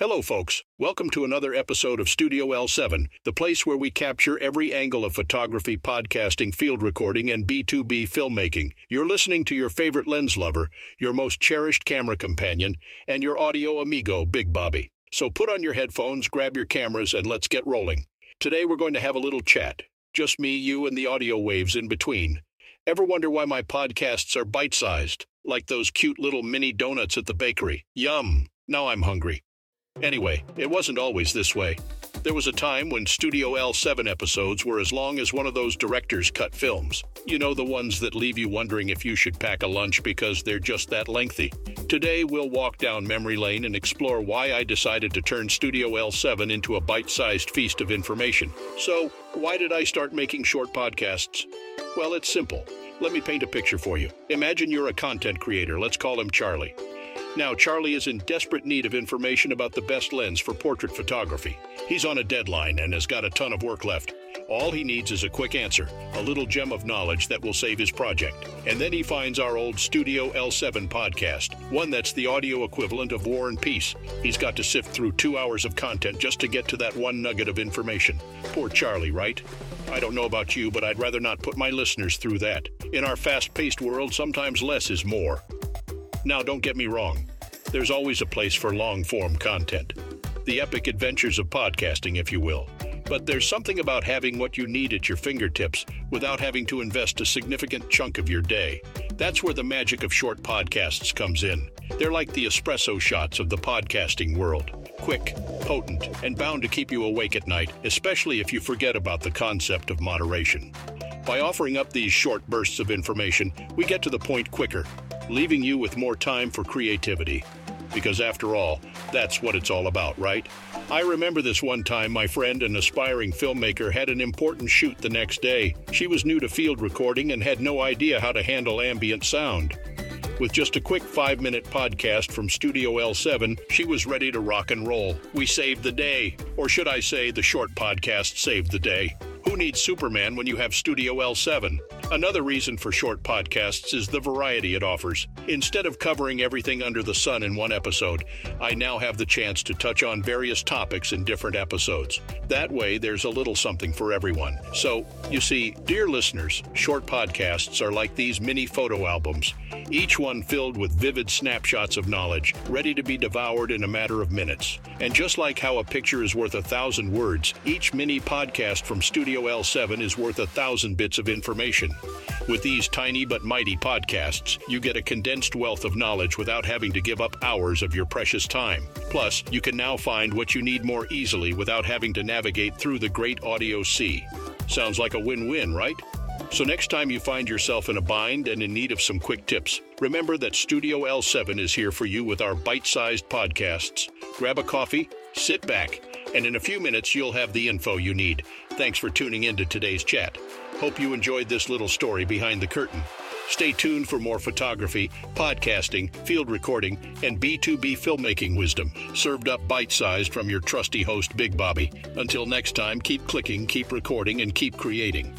Hello, folks. Welcome to another episode of Studio L7, the place where we capture every angle of photography, podcasting, field recording, and B2B filmmaking. You're listening to your favorite lens lover, your most cherished camera companion, and your audio amigo, Big Bobby. So put on your headphones, grab your cameras, and let's get rolling. Today we're going to have a little chat. Just me, you, and the audio waves in between. Ever wonder why my podcasts are bite sized, like those cute little mini donuts at the bakery? Yum! Now I'm hungry. Anyway, it wasn't always this way. There was a time when Studio L7 episodes were as long as one of those director's cut films. You know, the ones that leave you wondering if you should pack a lunch because they're just that lengthy. Today, we'll walk down memory lane and explore why I decided to turn Studio L7 into a bite sized feast of information. So, why did I start making short podcasts? Well, it's simple. Let me paint a picture for you. Imagine you're a content creator, let's call him Charlie. Now, Charlie is in desperate need of information about the best lens for portrait photography. He's on a deadline and has got a ton of work left. All he needs is a quick answer, a little gem of knowledge that will save his project. And then he finds our old Studio L7 podcast, one that's the audio equivalent of War and Peace. He's got to sift through two hours of content just to get to that one nugget of information. Poor Charlie, right? I don't know about you, but I'd rather not put my listeners through that. In our fast paced world, sometimes less is more. Now, don't get me wrong. There's always a place for long form content. The epic adventures of podcasting, if you will. But there's something about having what you need at your fingertips without having to invest a significant chunk of your day. That's where the magic of short podcasts comes in. They're like the espresso shots of the podcasting world quick, potent, and bound to keep you awake at night, especially if you forget about the concept of moderation. By offering up these short bursts of information, we get to the point quicker leaving you with more time for creativity. Because after all, that's what it's all about, right? I remember this one time my friend, an aspiring filmmaker, had an important shoot the next day. She was new to field recording and had no idea how to handle ambient sound. With just a quick five minute podcast from Studio L7, she was ready to rock and roll. We saved the day. Or should I say, the short podcast saved the day. Who needs Superman when you have Studio L7? Another reason for short podcasts is the variety it offers. Instead of covering everything under the sun in one episode, I now have the chance to touch on various topics in different episodes. That way, there's a little something for everyone. So, you see, dear listeners, short podcasts are like these mini photo albums, each one filled with vivid snapshots of knowledge, ready to be devoured in a matter of minutes. And just like how a picture is worth a thousand words, each mini podcast from Studio L7 is worth a thousand bits of information. With these tiny but mighty podcasts, you get a condensed wealth of knowledge without having to give up hours of your precious time. Plus, you can now find what you need more easily without having to navigate through the great audio sea. Sounds like a win win, right? So, next time you find yourself in a bind and in need of some quick tips, remember that Studio L7 is here for you with our bite sized podcasts. Grab a coffee, sit back, and in a few minutes you'll have the info you need. Thanks for tuning in to today's chat. Hope you enjoyed this little story behind the curtain. Stay tuned for more photography, podcasting, field recording, and B2B filmmaking wisdom, served up bite sized from your trusty host, Big Bobby. Until next time, keep clicking, keep recording, and keep creating.